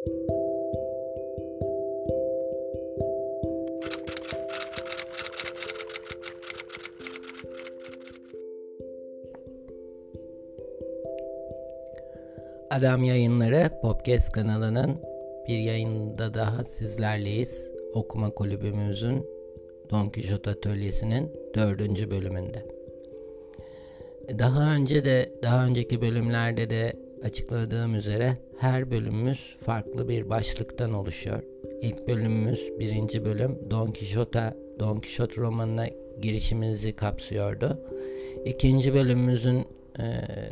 Adam Yayınları Podcast kanalının bir yayında daha sizlerleyiz. Okuma kulübümüzün Don Quixote Atölyesi'nin dördüncü bölümünde. Daha önce de daha önceki bölümlerde de açıkladığım üzere her bölümümüz farklı bir başlıktan oluşuyor. İlk bölümümüz birinci bölüm Don Quixote, Don Quixote romanına girişimizi kapsıyordu. İkinci bölümümüzün e,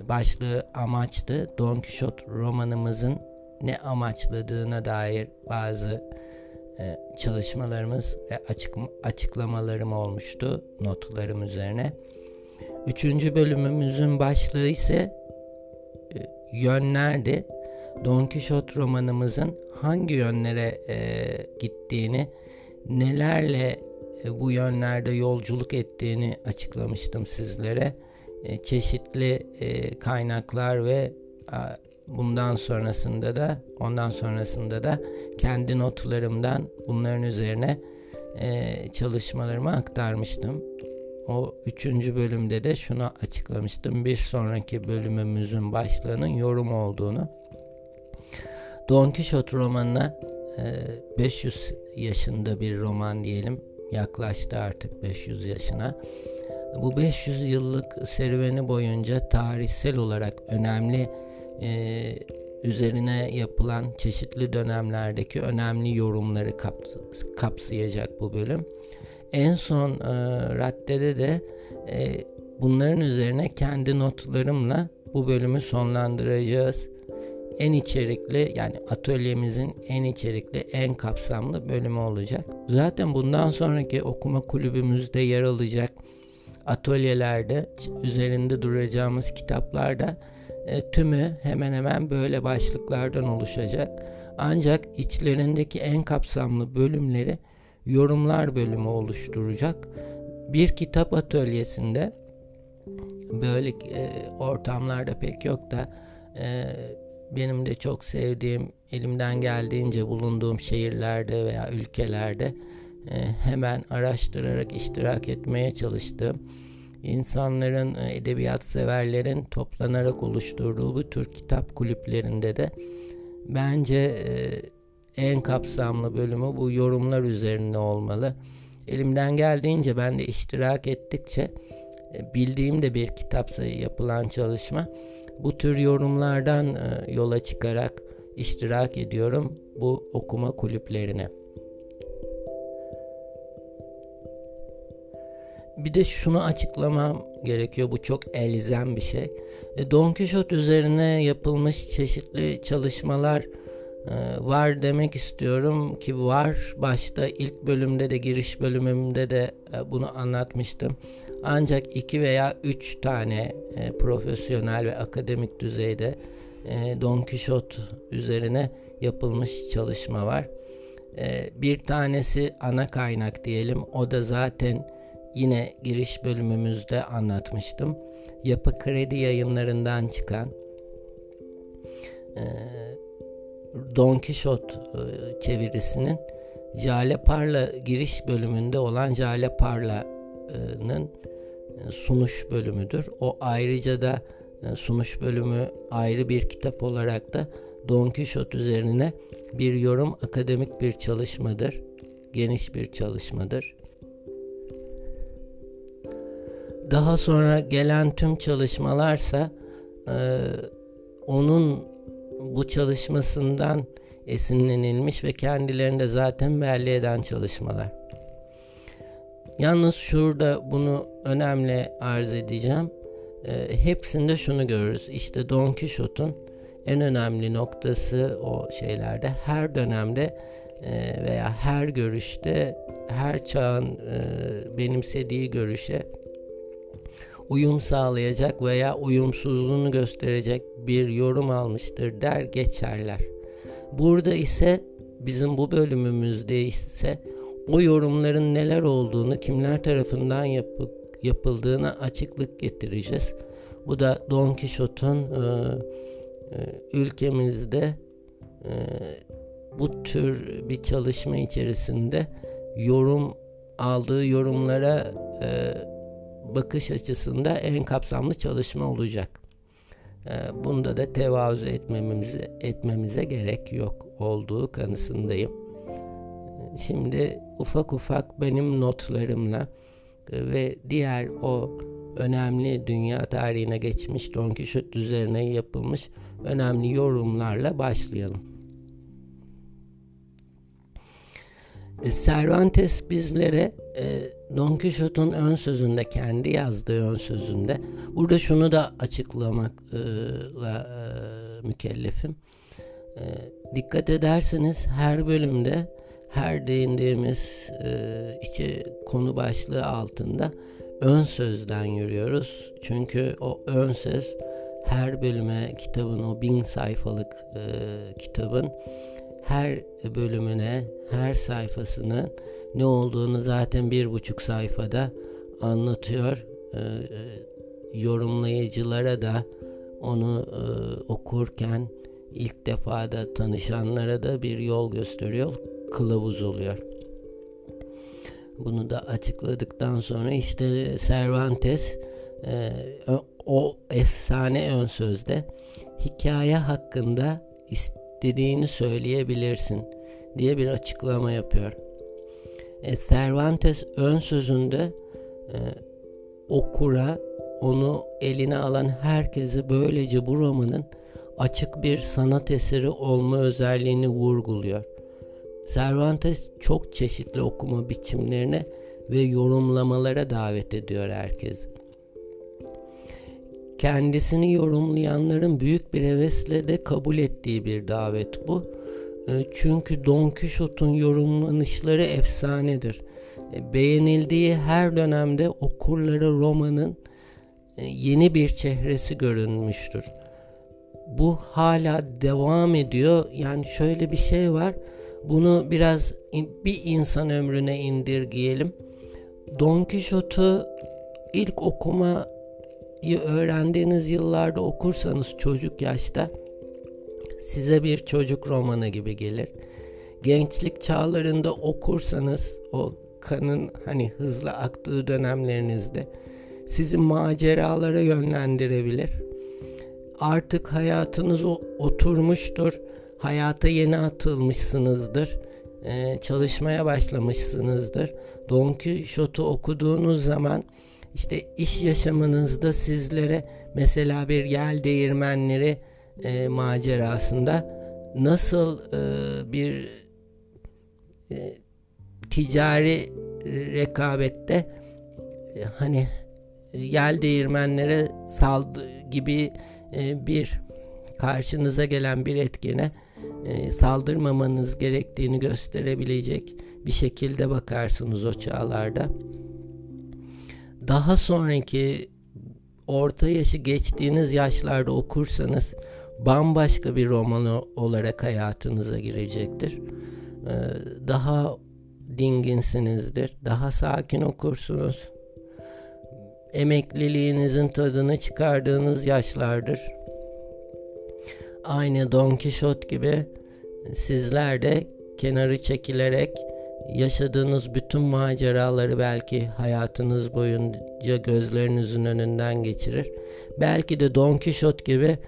başlığı amaçtı. Don Quixote romanımızın ne amaçladığına dair bazı e, çalışmalarımız ve açık, açıklamalarım olmuştu notlarım üzerine. Üçüncü bölümümüzün başlığı ise yönlerdi. Don Quixote romanımızın hangi yönlere e, gittiğini, nelerle e, bu yönlerde yolculuk ettiğini açıklamıştım sizlere. E, çeşitli e, kaynaklar ve a, bundan sonrasında da ondan sonrasında da kendi notlarımdan bunların üzerine e, çalışmalarımı aktarmıştım. O üçüncü bölümde de şunu açıklamıştım. Bir sonraki bölümümüzün başlığının yorum olduğunu. Don Quixote romanına e, 500 yaşında bir roman diyelim. Yaklaştı artık 500 yaşına. Bu 500 yıllık serüveni boyunca tarihsel olarak önemli e, üzerine yapılan çeşitli dönemlerdeki önemli yorumları kaps- kapsayacak bu bölüm. En son e, raddede de e, bunların üzerine kendi notlarımla bu bölümü sonlandıracağız. En içerikli yani atölyemizin en içerikli en kapsamlı bölümü olacak. Zaten bundan sonraki okuma kulübümüzde yer alacak atölyelerde üzerinde duracağımız kitaplarda e, tümü hemen hemen böyle başlıklardan oluşacak. Ancak içlerindeki en kapsamlı bölümleri yorumlar bölümü oluşturacak. Bir kitap atölyesinde böyle e, ortamlarda pek yok da e, benim de çok sevdiğim elimden geldiğince bulunduğum şehirlerde veya ülkelerde e, hemen araştırarak iştirak etmeye çalıştığım insanların, e, edebiyat severlerin toplanarak oluşturduğu bu tür kitap kulüplerinde de bence e, en kapsamlı bölümü bu yorumlar üzerine olmalı. Elimden geldiğince ben de iştirak ettikçe bildiğim de bir kitapsa yapılan çalışma bu tür yorumlardan yola çıkarak iştirak ediyorum bu okuma kulüplerine. Bir de şunu açıklamam gerekiyor. Bu çok elzem bir şey. E, Don Quixote üzerine yapılmış çeşitli çalışmalar e, var demek istiyorum ki var. Başta ilk bölümde de giriş bölümümde de e, bunu anlatmıştım. Ancak iki veya üç tane e, profesyonel ve akademik düzeyde e, Don Quixote üzerine yapılmış çalışma var. Bir tanesi ana kaynak diyelim. O da zaten yine giriş bölümümüzde anlatmıştım. Yapı Kredi yayınlarından çıkan Don Quixote e, çevirisinin Jale Parla giriş bölümünde olan Jale Parla'nın e, sunuş bölümüdür. O ayrıca da e, sunuş bölümü ayrı bir kitap olarak da Don Quixote üzerine bir yorum akademik bir çalışmadır. Geniş bir çalışmadır. Daha sonra gelen tüm çalışmalarsa e, onun bu çalışmasından esinlenilmiş ve kendilerinde zaten belli eden çalışmalar. Yalnız şurada bunu önemli arz edeceğim. E, hepsinde şunu görürüz. İşte Don Quixote'un en önemli noktası o şeylerde her dönemde e, veya her görüşte her çağın e, benimsediği görüşe uyum sağlayacak veya uyumsuzluğunu gösterecek bir yorum almıştır der geçerler. Burada ise bizim bu bölümümüzde ise o yorumların neler olduğunu, kimler tarafından yapı, yapıldığına açıklık getireceğiz. Bu da Don Quixote'un e, e, ülkemizde e, bu tür bir çalışma içerisinde yorum aldığı yorumlara e, bakış açısında en kapsamlı çalışma olacak. E, bunda da tevazu etmemize, etmemize gerek yok olduğu kanısındayım. Şimdi ufak ufak benim notlarımla ve diğer o önemli dünya tarihine geçmiş Don Quixote üzerine yapılmış önemli yorumlarla başlayalım. E, Cervantes bizlere e, Don Quixote'un ön sözünde kendi yazdığı ön sözünde burada şunu da açıklamakla e, mükellefim. E, dikkat ederseniz her bölümde her değindiğimiz e, içi konu başlığı altında ön sözden yürüyoruz. Çünkü o ön söz her bölüme kitabın o bin sayfalık e, kitabın her bölümüne her sayfasının ne olduğunu zaten bir buçuk sayfada anlatıyor. E, yorumlayıcılara da onu e, okurken ilk defa da tanışanlara da bir yol gösteriyor kılavuz oluyor. Bunu da açıkladıktan sonra işte Cervantes e, o efsane ön sözde hikaye hakkında istediğini söyleyebilirsin diye bir açıklama yapıyor. E, Cervantes ön sözünde e, okura onu eline alan herkese böylece bu romanın açık bir sanat eseri olma özelliğini vurguluyor. Cervantes çok çeşitli okuma biçimlerine ve yorumlamalara davet ediyor herkes. Kendisini yorumlayanların büyük bir hevesle de kabul ettiği bir davet bu. E, çünkü Don Quixote'un yorumlanışları efsanedir. E, beğenildiği her dönemde okurlara romanın e, yeni bir çehresi görünmüştür. Bu hala devam ediyor. Yani şöyle bir şey var. Bunu biraz bir insan ömrüne indirgeyelim. Don Quixote'u ilk okumayı öğrendiğiniz yıllarda okursanız çocuk yaşta size bir çocuk romanı gibi gelir. Gençlik çağlarında okursanız o kanın hani hızla aktığı dönemlerinizde sizi maceralara yönlendirebilir. Artık hayatınız oturmuştur hayata yeni atılmışsınızdır. Ee, çalışmaya başlamışsınızdır. Don Quixote'u okuduğunuz zaman işte iş yaşamınızda sizlere mesela bir yel değirmenleri e, macerasında nasıl e, bir e, ticari rekabette e, hani yel değirmenlere saldı gibi e, bir karşınıza gelen bir etkene e, saldırmamanız gerektiğini gösterebilecek bir şekilde bakarsınız o çağlarda. Daha sonraki orta yaşı geçtiğiniz yaşlarda okursanız bambaşka bir roman olarak hayatınıza girecektir. E, daha dinginsinizdir, daha sakin okursunuz. Emekliliğinizin tadını çıkardığınız yaşlardır aynı Don Quixote gibi sizler de kenarı çekilerek yaşadığınız bütün maceraları belki hayatınız boyunca gözlerinizin önünden geçirir. Belki de Don Quixote gibi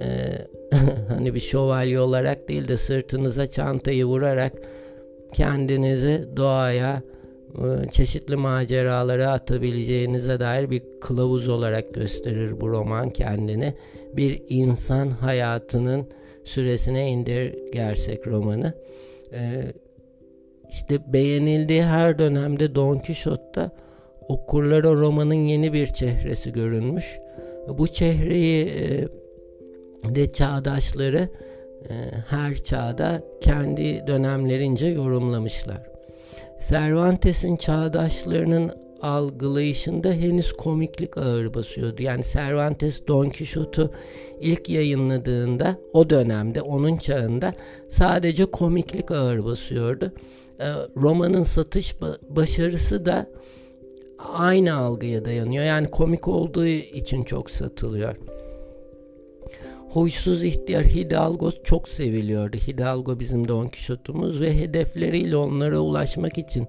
e, hani bir şövalye olarak değil de sırtınıza çantayı vurarak kendinizi doğaya e, çeşitli maceralara atabileceğinize dair bir kılavuz olarak gösterir bu roman kendini bir insan hayatının süresine indir gerçek romanı. Ee, işte beğenildiği her dönemde Don Quixote'da okurlara romanın yeni bir çehresi görünmüş. Bu çehreyi e, de çağdaşları e, her çağda kendi dönemlerince yorumlamışlar. Cervantes'in çağdaşlarının algılayışında henüz komiklik ağır basıyordu. Yani Cervantes Don Quixote'u ilk yayınladığında o dönemde onun çağında sadece komiklik ağır basıyordu. Ee, romanın satış başarısı da aynı algıya dayanıyor. Yani komik olduğu için çok satılıyor. Huysuz ihtiyar Hidalgo çok seviliyordu. Hidalgo bizim Don Quixote'umuz ve hedefleriyle onlara ulaşmak için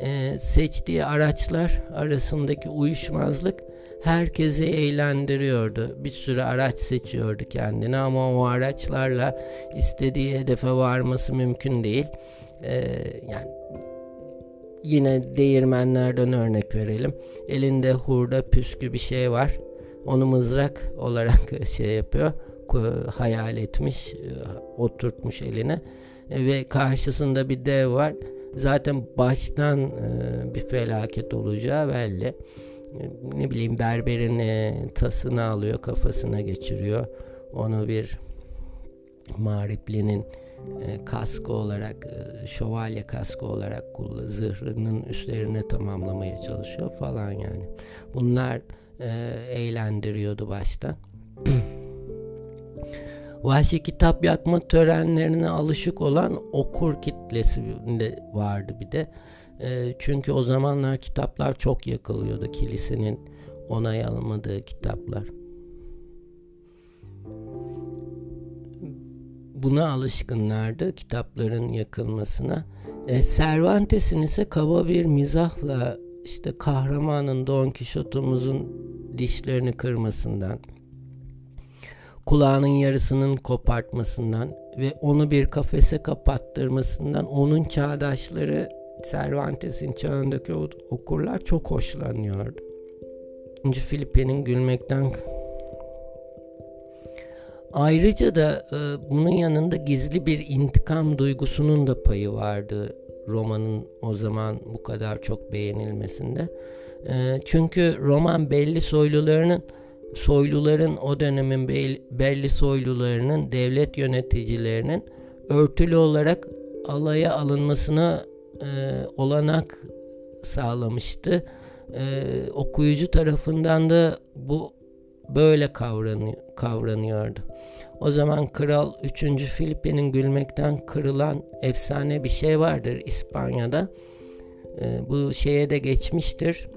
e, seçtiği araçlar arasındaki uyuşmazlık herkesi eğlendiriyordu. Bir sürü araç seçiyordu kendine ama o araçlarla istediği hedefe varması mümkün değil. Ee, yani yine değirmenlerden örnek verelim. Elinde hurda püskü bir şey var. Onu mızrak olarak şey yapıyor. Hayal etmiş, e, oturtmuş eline. E, ve karşısında bir dev var. Zaten baştan e, bir felaket olacağı belli ne bileyim berberin e, tasını alıyor kafasına geçiriyor. Onu bir Maripli'nin e, kaskı olarak e, şövalye kaskı olarak zırhının üstlerine tamamlamaya çalışıyor falan yani. Bunlar e, eğlendiriyordu başta. Vahşi kitap yakma törenlerine alışık olan okur kitlesi de vardı bir de. E, çünkü o zamanlar kitaplar çok yakılıyordu. Kilisenin onay almadığı kitaplar. Buna alışkınlardı kitapların yakılmasına. E, Cervantes'in ise kaba bir mizahla işte kahramanın Don Quixote'umuzun dişlerini kırmasından, kulağının yarısının kopartmasından ve onu bir kafese kapattırmasından onun çağdaşları Cervantes'in çağındaki okurlar çok hoşlanıyordu. İkinci Filipe'nin gülmekten Ayrıca da e, bunun yanında gizli bir intikam duygusunun da payı vardı romanın o zaman bu kadar çok beğenilmesinde. E, çünkü roman belli soylularının soyluların o dönemin belli soylularının devlet yöneticilerinin örtülü olarak alaya alınmasına e, olanak sağlamıştı. E, okuyucu tarafından da bu böyle kavranıyor, kavranıyordu. O zaman Kral 3. Filipe'nin gülmekten kırılan efsane bir şey vardır İspanya'da. E, bu şeye de geçmiştir.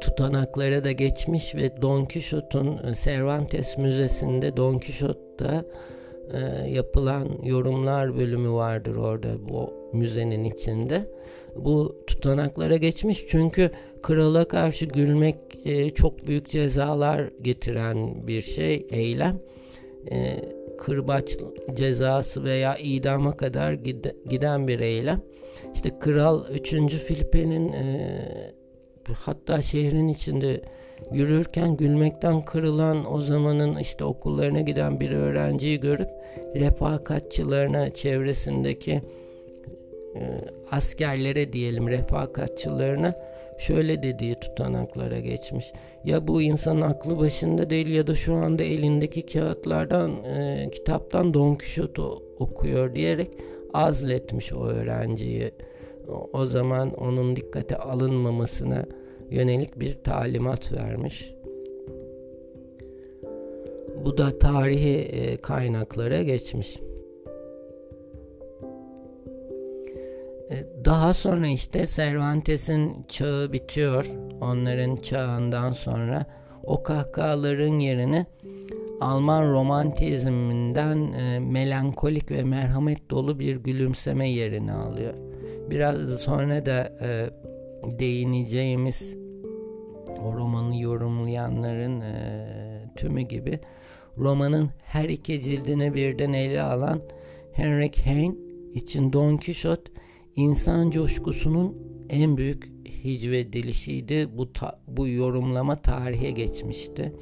Tutanaklara da geçmiş ve Don Quixote'un e, Cervantes Müzesi'nde Don Quixote'da e, yapılan yorumlar bölümü vardır orada bu müzenin içinde. Bu tutanaklara geçmiş çünkü krala karşı gülmek e, çok büyük cezalar getiren bir şey, eylem. E, kırbaç cezası veya idama kadar gide, giden bir eylem. İşte kral 3. Filipe'nin e, hatta şehrin içinde Yürürken gülmekten kırılan o zamanın işte okullarına giden bir öğrenciyi görüp refakatçılarına çevresindeki e, askerlere diyelim refakatçılarına şöyle dediği tutanaklara geçmiş. Ya bu insan aklı başında değil ya da şu anda elindeki kağıtlardan e, kitaptan Don Quixote okuyor diyerek azletmiş o öğrenciyi. O zaman onun dikkate alınmamasına yönelik bir talimat vermiş. Bu da tarihi e, kaynaklara geçmiş. Daha sonra işte Cervantes'in çağı bitiyor. Onların çağından sonra o kahkahaların yerini Alman romantizminden e, melankolik ve merhamet dolu bir gülümseme yerini alıyor. Biraz sonra da e, değineceğimiz o romanı yorumlayanların e, tümü gibi romanın her iki cildini birden ele alan Henrik Heine için Don Quixote insan coşkusunun en büyük hicvedilişiydi. Bu, ta, bu yorumlama tarihe geçmişti.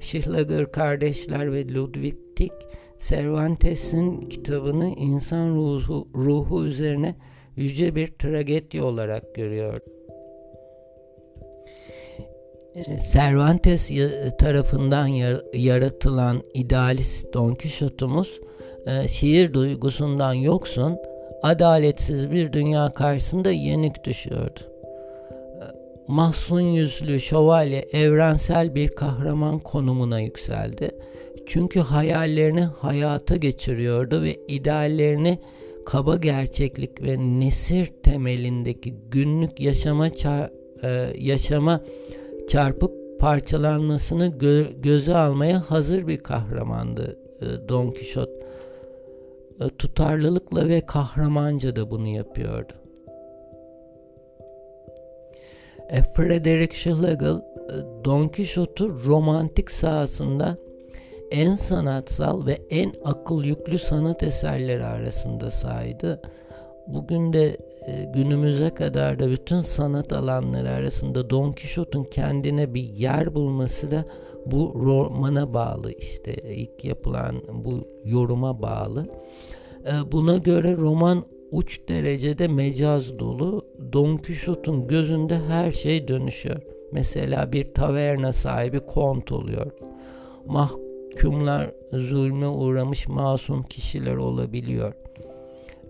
Schlager kardeşler ve Ludwig Tieck Cervantes'in kitabını insan ruhu, ruhu üzerine yüce bir tragedya olarak görüyor. Cervantes tarafından yaratılan idealist Don Quixote'umuz e, şiir duygusundan yoksun, adaletsiz bir dünya karşısında yenik düşüyordu. Mahzun yüzlü şövalye evrensel bir kahraman konumuna yükseldi. Çünkü hayallerini hayata geçiriyordu ve ideallerini kaba gerçeklik ve nesir temelindeki günlük yaşama çar, e, yaşama çarpıp parçalanmasını gö- göze almaya hazır bir kahramandı e, Don Quixote. E, tutarlılıkla ve kahramanca da bunu yapıyordu. E, Frederick Schlegel e, Don Quixote'u romantik sahasında en sanatsal ve en akıl yüklü sanat eserleri arasında saydı. Bugün de günümüze kadar da bütün sanat alanları arasında Don Quixote'un kendine bir yer bulması da bu romana bağlı işte ilk yapılan bu yoruma bağlı. E, buna göre roman uç derecede mecaz dolu. Don Quixote'un gözünde her şey dönüşüyor. Mesela bir taverna sahibi kont oluyor. Mahkumlar zulme uğramış masum kişiler olabiliyor.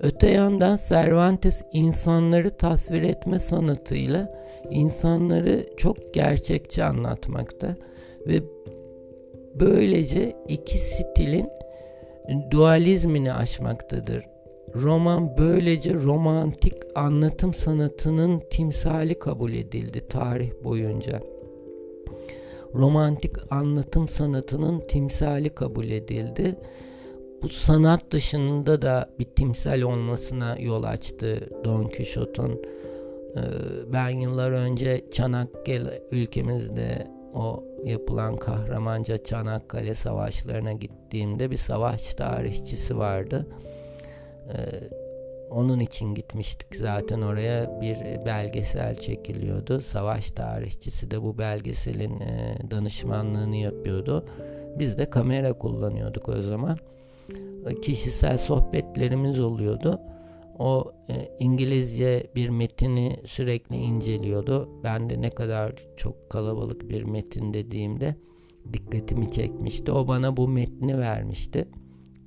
Öte yandan Cervantes insanları tasvir etme sanatıyla insanları çok gerçekçi anlatmakta ve böylece iki stilin dualizmini aşmaktadır. Roman böylece romantik anlatım sanatının timsali kabul edildi tarih boyunca. Romantik anlatım sanatının timsali kabul edildi. Bu sanat dışında da bir timsal olmasına yol açtı Don Quixote'un. Ee, ben yıllar önce Çanakkale ülkemizde o yapılan kahramanca Çanakkale savaşlarına gittiğimde bir savaş tarihçisi vardı. Ee, onun için gitmiştik zaten oraya bir belgesel çekiliyordu. Savaş tarihçisi de bu belgeselin e, danışmanlığını yapıyordu. Biz de kamera kullanıyorduk o zaman. Kişisel sohbetlerimiz oluyordu. O e, İngilizce bir metini sürekli inceliyordu. Ben de ne kadar çok kalabalık bir metin dediğimde dikkatimi çekmişti. O bana bu metni vermişti.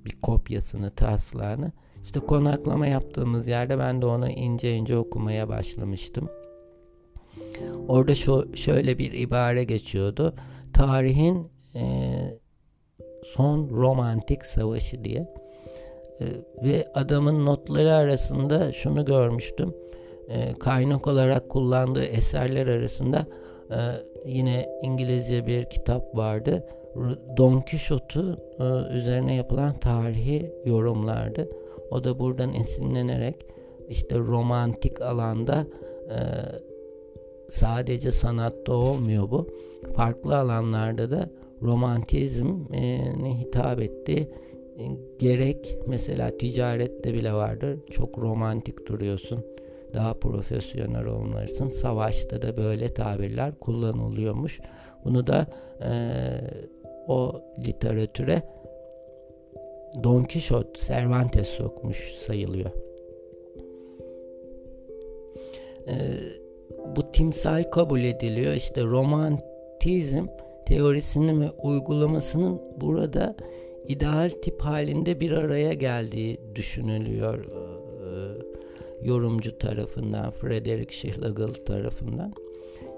Bir kopyasını, taslağını. İşte konaklama yaptığımız yerde ben de onu ince ince okumaya başlamıştım. Orada şu, şöyle bir ibare geçiyordu. Tarihin e, son romantik savaşı diye. E, ve adamın notları arasında şunu görmüştüm. E, kaynak olarak kullandığı eserler arasında e, yine İngilizce bir kitap vardı. Don Quixote'u e, üzerine yapılan tarihi yorumlardı. O da buradan esinlenerek işte romantik alanda e, sadece sanatta olmuyor bu. Farklı alanlarda da romantizme hitap etti. E, gerek mesela ticarette bile vardır. Çok romantik duruyorsun. Daha profesyonel olmalısın. Savaşta da böyle tabirler kullanılıyormuş. Bunu da e, o literatüre Don Quixote Cervantes sokmuş sayılıyor. Ee, bu timsal kabul ediliyor. İşte romantizm teorisinin ve uygulamasının burada ideal tip halinde bir araya geldiği düşünülüyor e, yorumcu tarafından, Frederick Schlegel tarafından.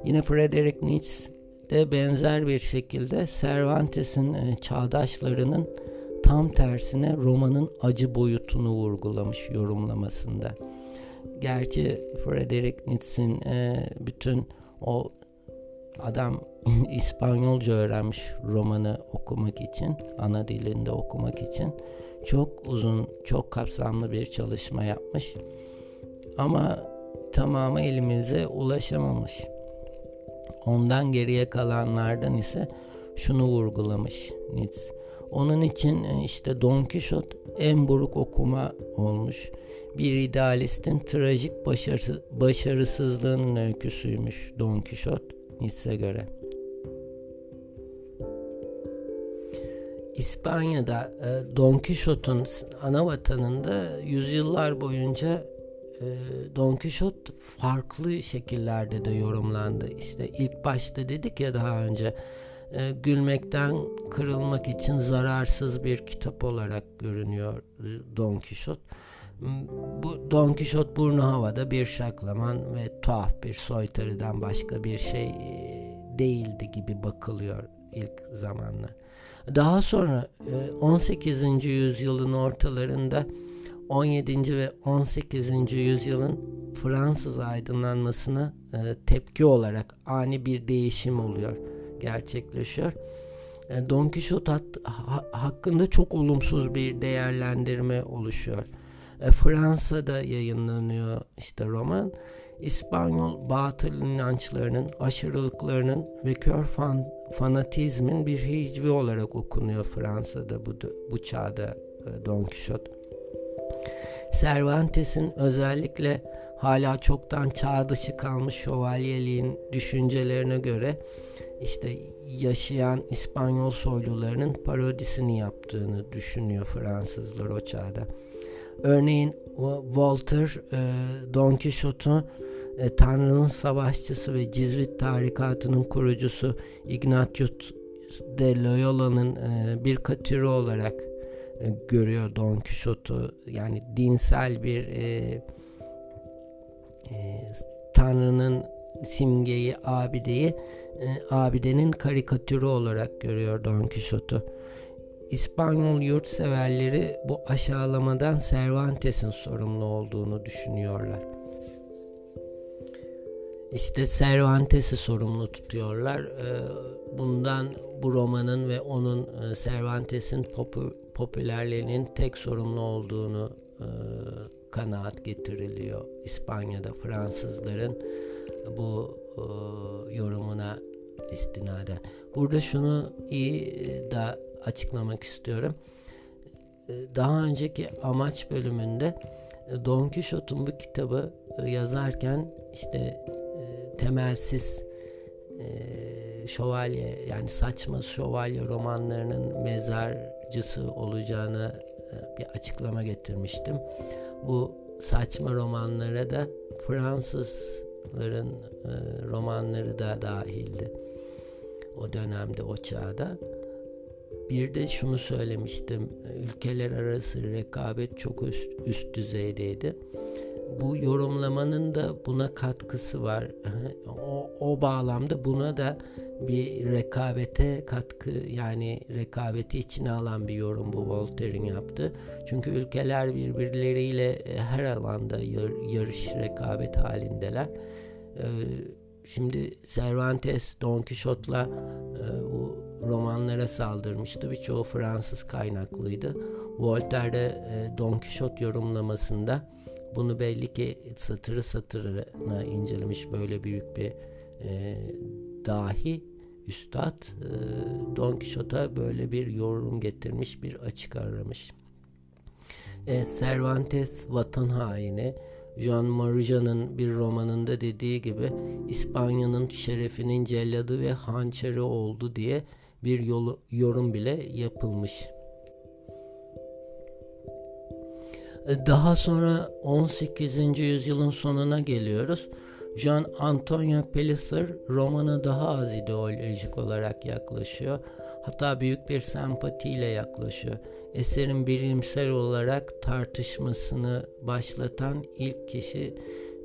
Yine Frederick Nietzsche de benzer bir şekilde Cervantes'in e, çağdaşlarının tam tersine romanın acı boyutunu vurgulamış yorumlamasında. Gerçi Frederick Nietzsche'nin e, bütün o adam İspanyolca öğrenmiş romanı okumak için, ana dilinde okumak için çok uzun, çok kapsamlı bir çalışma yapmış. Ama tamamı elimize ulaşamamış. Ondan geriye kalanlardan ise şunu vurgulamış Nietzsche. Onun için e, işte Don Quixote en buruk okuma olmuş. Bir idealistin trajik başarısız, başarısızlığının öyküsüymüş Don Quixote Nietzsche'ye göre. İspanya'da e, Don Quixote'un ana vatanında yüzyıllar boyunca e, Don Quixote farklı şekillerde de yorumlandı. İşte ilk başta dedik ya daha önce e, gülmekten kırılmak için zararsız bir kitap olarak görünüyor Don Quixote. Bu Don Quixote burnu havada bir şaklaman ve tuhaf bir soytarıdan başka bir şey e, değildi gibi bakılıyor ilk zamanlar. Daha sonra 18. E, yüzyılın ortalarında 17. ve 18. yüzyılın Fransız aydınlanmasına tepki olarak ani bir değişim oluyor gerçekleşiyor. E, Don Quixote ha, hakkında çok olumsuz bir değerlendirme oluşuyor. E, Fransa'da yayınlanıyor işte roman. İspanyol batıl inançlarının, aşırılıklarının ve kör fan, fanatizmin bir hicvi olarak okunuyor Fransa'da bu, bu çağda e, Don Quixote. Cervantes'in özellikle hala çoktan çağ dışı kalmış şövalyeliğin düşüncelerine göre işte yaşayan İspanyol soylularının parodisini yaptığını düşünüyor Fransızlar o çağda. Örneğin Walter e, Don Quixote'u e, Tanrı'nın savaşçısı ve Cizvit tarikatının kurucusu Ignatius de Loyola'nın e, bir katiri olarak e, görüyor Don Quixote'u. Yani dinsel bir e, e, Tanrı'nın simgeyi, abideyi e, abidenin karikatürü olarak görüyor Don Quixote'u. İspanyol yurtseverleri bu aşağılamadan Cervantes'in sorumlu olduğunu düşünüyorlar. İşte Cervantes'i sorumlu tutuyorlar. Ee, bundan bu romanın ve onun e, Cervantes'in popülerliğinin tek sorumlu olduğunu e, kanaat getiriliyor İspanya'da Fransızların bu e, yorumuna istinaden. Burada şunu iyi da açıklamak istiyorum. Daha önceki amaç bölümünde Don Quixote'un bu kitabı yazarken işte temelsiz e, şövalye yani saçma şövalye romanlarının mezarcısı olacağını e, bir açıklama getirmiştim. Bu saçma romanlara da Fransızların e, romanları da dahildi. O dönemde, o çağda. Bir de şunu söylemiştim. Ülkeler arası rekabet çok üst, üst düzeydeydi bu yorumlamanın da buna katkısı var. O, o bağlamda buna da bir rekabete katkı yani rekabeti içine alan bir yorum bu Voltaire'in yaptı. Çünkü ülkeler birbirleriyle e, her alanda yar, yarış rekabet halindeler. Ee, şimdi Cervantes Don Quixote'la e, bu romanlara saldırmıştı. Birçoğu Fransız kaynaklıydı. Voltaire de e, Don Quixote yorumlamasında bunu belli ki satırı satırına incelemiş böyle büyük bir e, dahi üstad e, Don Quixote'a böyle bir yorum getirmiş bir açık aramış. E, Cervantes vatan haini Jean Marujan'ın bir romanında dediği gibi İspanya'nın şerefinin celladı ve hançeri oldu diye bir yolu, yorum bile yapılmış. E, daha sonra 18. yüzyılın sonuna geliyoruz. Jean Antonio Pellicer romana daha az ideolojik olarak yaklaşıyor. Hatta büyük bir sempatiyle yaklaşıyor. Eserin bilimsel olarak tartışmasını başlatan ilk kişi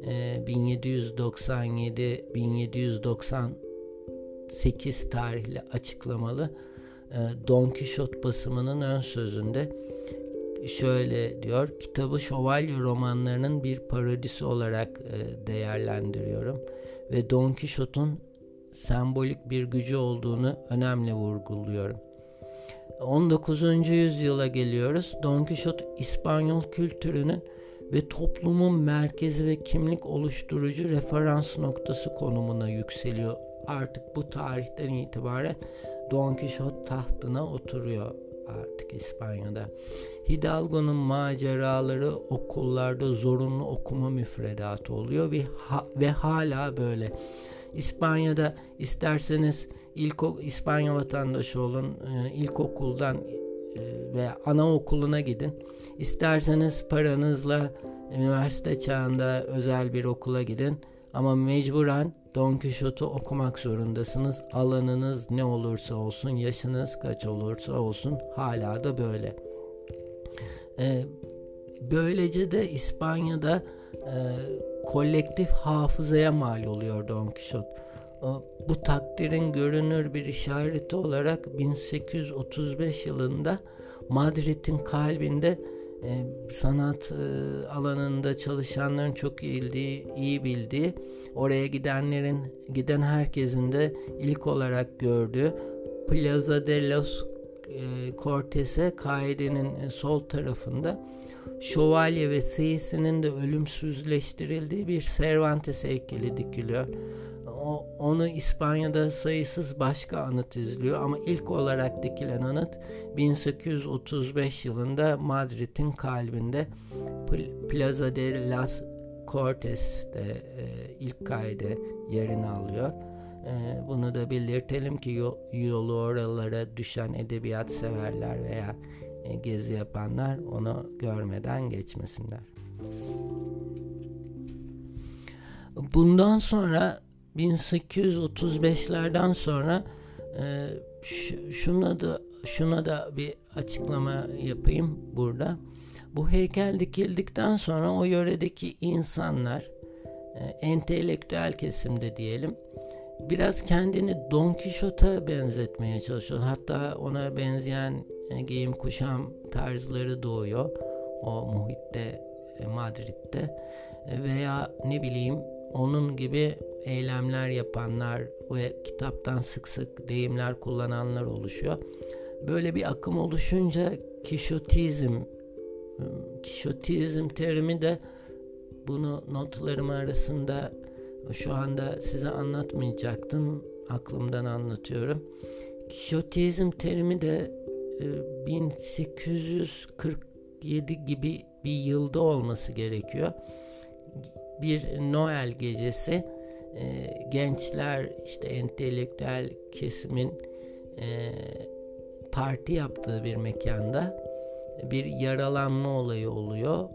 e, 1797-1790 1948 tarihli açıklamalı e, Don Kişot basımının ön sözünde şöyle diyor. Kitabı şövalye romanlarının bir parodisi olarak e, değerlendiriyorum ve Don Kişot'un sembolik bir gücü olduğunu önemli vurguluyorum. 19. yüzyıla geliyoruz. Don Kişot İspanyol kültürünün ve toplumun merkezi ve kimlik oluşturucu referans noktası konumuna yükseliyor Artık bu tarihten itibaren Don Quixote tahtına oturuyor artık İspanya'da. Hidalgo'nun maceraları okullarda zorunlu okuma müfredatı oluyor ve, ha, ve hala böyle. İspanya'da isterseniz ilk İspanya vatandaşı olun, e, ilkokuldan e, veya anaokuluna gidin. İsterseniz paranızla üniversite çağında özel bir okula gidin. Ama mecburen Don Quixote'u okumak zorundasınız. Alanınız ne olursa olsun, yaşınız kaç olursa olsun hala da böyle. Ee, böylece de İspanya'da e, kolektif hafızaya mal oluyor Don Quixote. Bu takdirin görünür bir işareti olarak 1835 yılında Madrid'in kalbinde e, sanat e, alanında çalışanların çok iyi, iyi bildiği, oraya gidenlerin, giden herkesin de ilk olarak gördüğü Plaza de los e, Cortes'e kaidenin sol tarafında şövalye ve seyisinin de ölümsüzleştirildiği bir Cervantes heykeli dikiliyor. Onu İspanya'da sayısız başka anıt izliyor ama ilk olarak dikilen anıt 1835 yılında Madrid'in kalbinde Plaza de las Cortes'te e, ilk kaide yerini alıyor. E, bunu da belirtelim ki yolu oralara düşen edebiyat severler veya e, gezi yapanlar onu görmeden geçmesinler. Bundan sonra 1835'lerden sonra e, şuna da şuna da bir açıklama yapayım burada. Bu heykel dikildikten sonra o yöredeki insanlar e, entelektüel kesimde diyelim biraz kendini Don Quixote'a benzetmeye çalışıyor. Hatta ona benzeyen e, giyim kuşam tarzları doğuyor o muhitte e, Madrid'de e, veya ne bileyim onun gibi eylemler yapanlar ve kitaptan sık sık deyimler kullananlar oluşuyor. Böyle bir akım oluşunca kişotizm kişotizm terimi de bunu notlarım arasında şu anda size anlatmayacaktım. Aklımdan anlatıyorum. Kişotizm terimi de 1847 e, gibi bir yılda olması gerekiyor. Bir Noel gecesi e, gençler işte entelektüel kesimin e, parti yaptığı bir mekanda bir yaralanma olayı oluyor.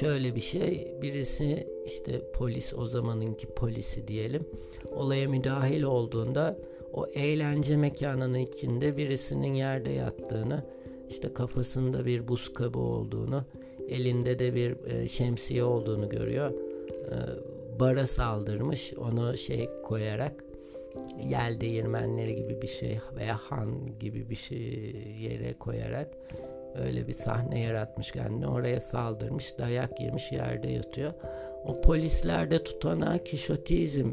Şöyle bir şey birisi işte polis o zamanınki polisi diyelim olaya müdahil olduğunda o eğlence mekanının içinde birisinin yerde yattığını, işte kafasında bir buz kabı olduğunu, elinde de bir e, şemsiye olduğunu görüyor. E, bara saldırmış, onu şey koyarak yel değirmenleri gibi bir şey veya han gibi bir şey yere koyarak öyle bir sahne yaratmış kendine oraya saldırmış dayak yemiş yerde yatıyor. O polislerde tutanağı kişotizm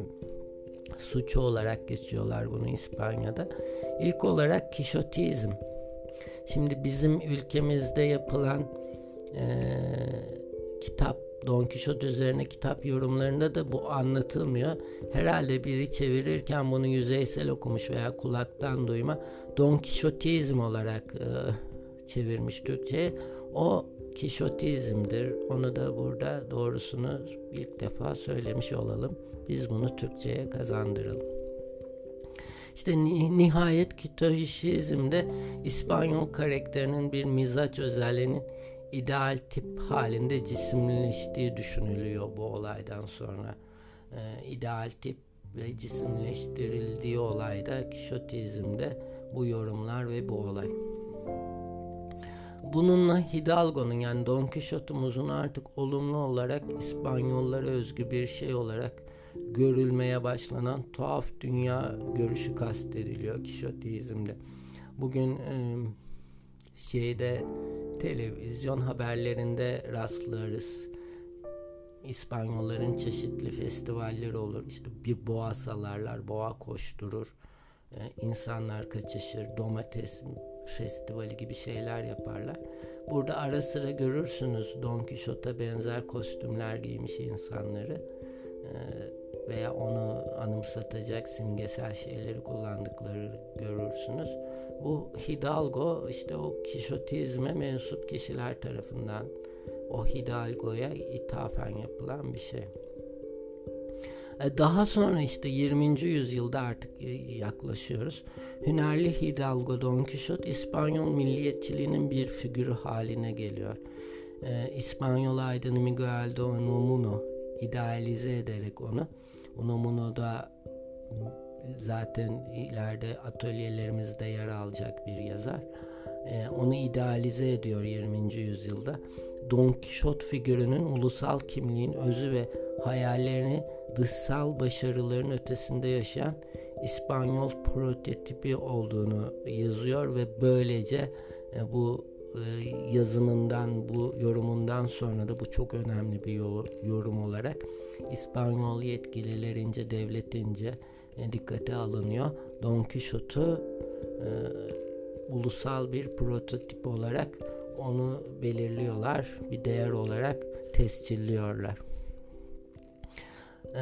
suçu olarak geçiyorlar bunu İspanya'da. İlk olarak kişotizm. Şimdi bizim ülkemizde yapılan e, kitap Don Quixote üzerine kitap yorumlarında da bu anlatılmıyor. Herhalde biri çevirirken bunu yüzeysel okumuş veya kulaktan duyma Don Quixotizm olarak e, çevirmiş Türkçe'ye. O Kişotizmdir. Onu da burada doğrusunu ilk defa söylemiş olalım. Biz bunu Türkçe'ye kazandıralım. İşte nihayet Kitoşizm'de İspanyol karakterinin bir mizaç özelliğinin ideal tip halinde cisimleştiği düşünülüyor bu olaydan sonra. Ee, ideal tip ve cisimleştirildiği olayda Kişotizm'de bu yorumlar ve bu olay. Bununla Hidalgo'nun yani Don Quixote'umuzun artık olumlu olarak İspanyollara özgü bir şey olarak görülmeye başlanan tuhaf dünya görüşü kastediliyor Kişotizm'de. Bugün e, şeyde televizyon haberlerinde rastlarız. İspanyolların çeşitli festivalleri olur. İşte bir boğa salarlar, boğa koşturur. Ee, insanlar kaçışır, domates festivali gibi şeyler yaparlar. Burada ara sıra görürsünüz Don Quixote'a benzer kostümler giymiş insanları ee, veya onu anımsatacak simgesel şeyleri kullandıkları görürsünüz. Bu Hidalgo işte o Kişotizme mensup kişiler tarafından o Hidalgo'ya ithafen yapılan bir şey. E, daha sonra işte 20. yüzyılda artık e, yaklaşıyoruz. Hünerli Hidalgo Don Quixote İspanyol milliyetçiliğinin bir figürü haline geliyor. Ee, İspanyol aydını Miguel de Unamuno idealize ederek onu. Unamuno da zaten ileride atölyelerimizde yer alacak bir yazar. Ee, onu idealize ediyor 20. yüzyılda. Don Quixote figürünün ulusal kimliğin özü ve hayallerini dışsal başarıların ötesinde yaşayan İspanyol prototipi olduğunu yazıyor ve böylece e, bu e, yazımından, bu yorumundan sonra da bu çok önemli bir yorum olarak İspanyol yetkililerince, devletince e, dikkate alınıyor. Don Quixote'u e, ulusal bir prototip olarak onu belirliyorlar. Bir değer olarak tescilliyorlar. E,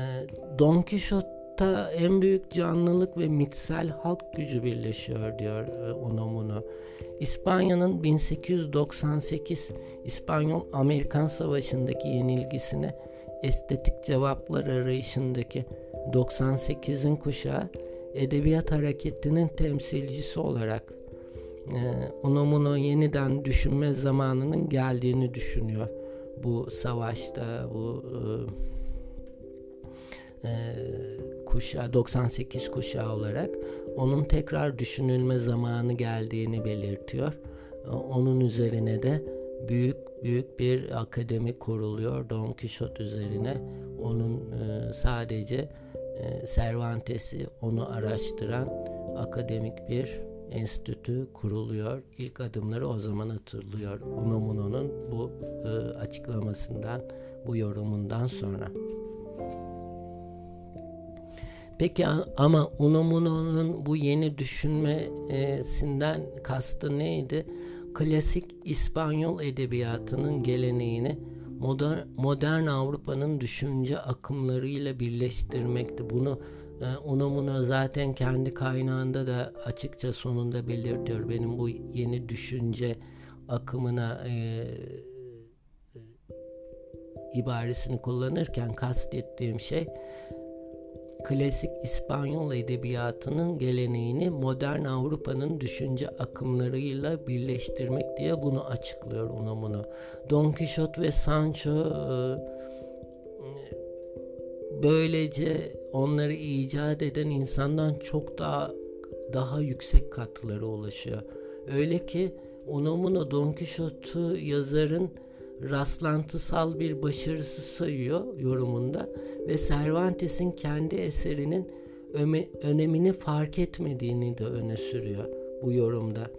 Don Quixote'da en büyük canlılık ve mitsel halk gücü birleşiyor diyor e, Unamuno. İspanya'nın 1898 İspanyol-Amerikan Savaşı'ndaki yenilgisine estetik cevaplar arayışındaki 98'in kuşağı edebiyat hareketinin temsilcisi olarak e, Unamuno yeniden düşünme zamanının geldiğini düşünüyor. Bu savaşta, bu e, e, kuşağı 98 kuşağı olarak onun tekrar düşünülme zamanı geldiğini belirtiyor. E, onun üzerine de büyük büyük bir akademi kuruluyor Don Quixote üzerine. Onun e, sadece e, Cervantes'i onu araştıran akademik bir enstitü kuruluyor. İlk adımları o zaman atılıyor. Unamuno'nun bu e, açıklamasından, bu yorumundan sonra. Peki ama Unamuno'nun bu yeni düşünmesinden kastı neydi? Klasik İspanyol edebiyatının geleneğini modern, modern Avrupa'nın düşünce akımlarıyla birleştirmekti. Bunu e, Unamuno zaten kendi kaynağında da açıkça sonunda belirtiyor. Benim bu yeni düşünce akımına e, e, ibaresini kullanırken kastettiğim şey klasik İspanyol edebiyatının geleneğini modern Avrupa'nın düşünce akımlarıyla birleştirmek diye bunu açıklıyor Unamuno. Don Quixote ve Sancho e, böylece onları icat eden insandan çok daha daha yüksek katlara ulaşıyor. Öyle ki Unamuno Don Quixote'u yazarın rastlantısal bir başarısı sayıyor yorumunda ve Cervantes'in kendi eserinin önemini fark etmediğini de öne sürüyor bu yorumda.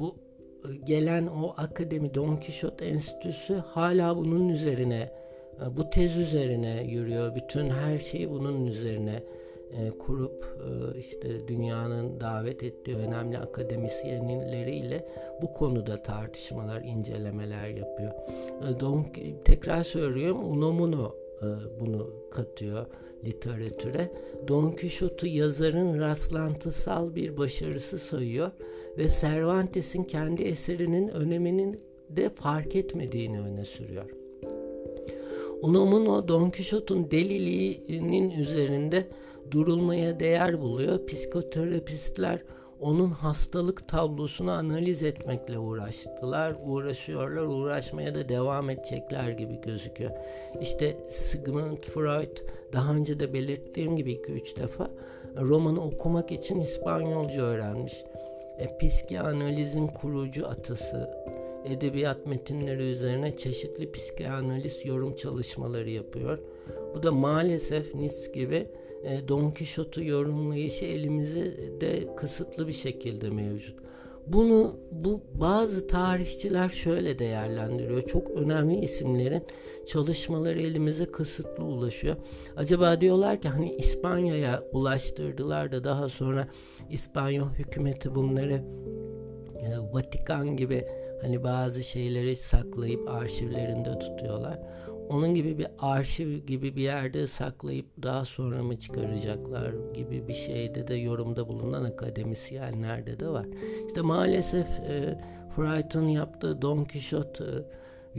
Bu gelen o akademi Don Quixote Enstitüsü hala bunun üzerine bu tez üzerine yürüyor. Bütün her şeyi bunun üzerine e, kurup e, işte dünyanın davet ettiği önemli akademisyenleriyle bu konuda tartışmalar, incelemeler yapıyor. E, Don, tekrar söylüyorum Unamuno bunu katıyor literatüre. Don Quixote'u yazarın rastlantısal bir başarısı sayıyor ve Cervantes'in kendi eserinin öneminin de fark etmediğini öne sürüyor. Unamuno Don Quixote'un deliliğinin üzerinde durulmaya değer buluyor. Psikoterapistler onun hastalık tablosunu analiz etmekle uğraştılar, uğraşıyorlar, uğraşmaya da devam edecekler gibi gözüküyor. İşte Sigmund Freud daha önce de belirttiğim gibi 2-3 defa romanı okumak için İspanyolca öğrenmiş. E, psikanalizin kurucu atası, edebiyat metinleri üzerine çeşitli psikanaliz yorum çalışmaları yapıyor. Bu da maalesef Nietzsche gibi e, Don Quixote'u yorumlayışı elimizde kısıtlı bir şekilde mevcut. Bunu bu bazı tarihçiler şöyle değerlendiriyor. Çok önemli isimlerin çalışmaları elimize kısıtlı ulaşıyor. Acaba diyorlar ki hani İspanya'ya ulaştırdılar da daha sonra İspanyol hükümeti bunları e, Vatikan gibi hani bazı şeyleri saklayıp arşivlerinde tutuyorlar onun gibi bir arşiv gibi bir yerde saklayıp daha sonra mı çıkaracaklar gibi bir şeyde de yorumda bulunan akademisyenlerde de var. İşte maalesef e, Freud'un yaptığı Don Quixote e,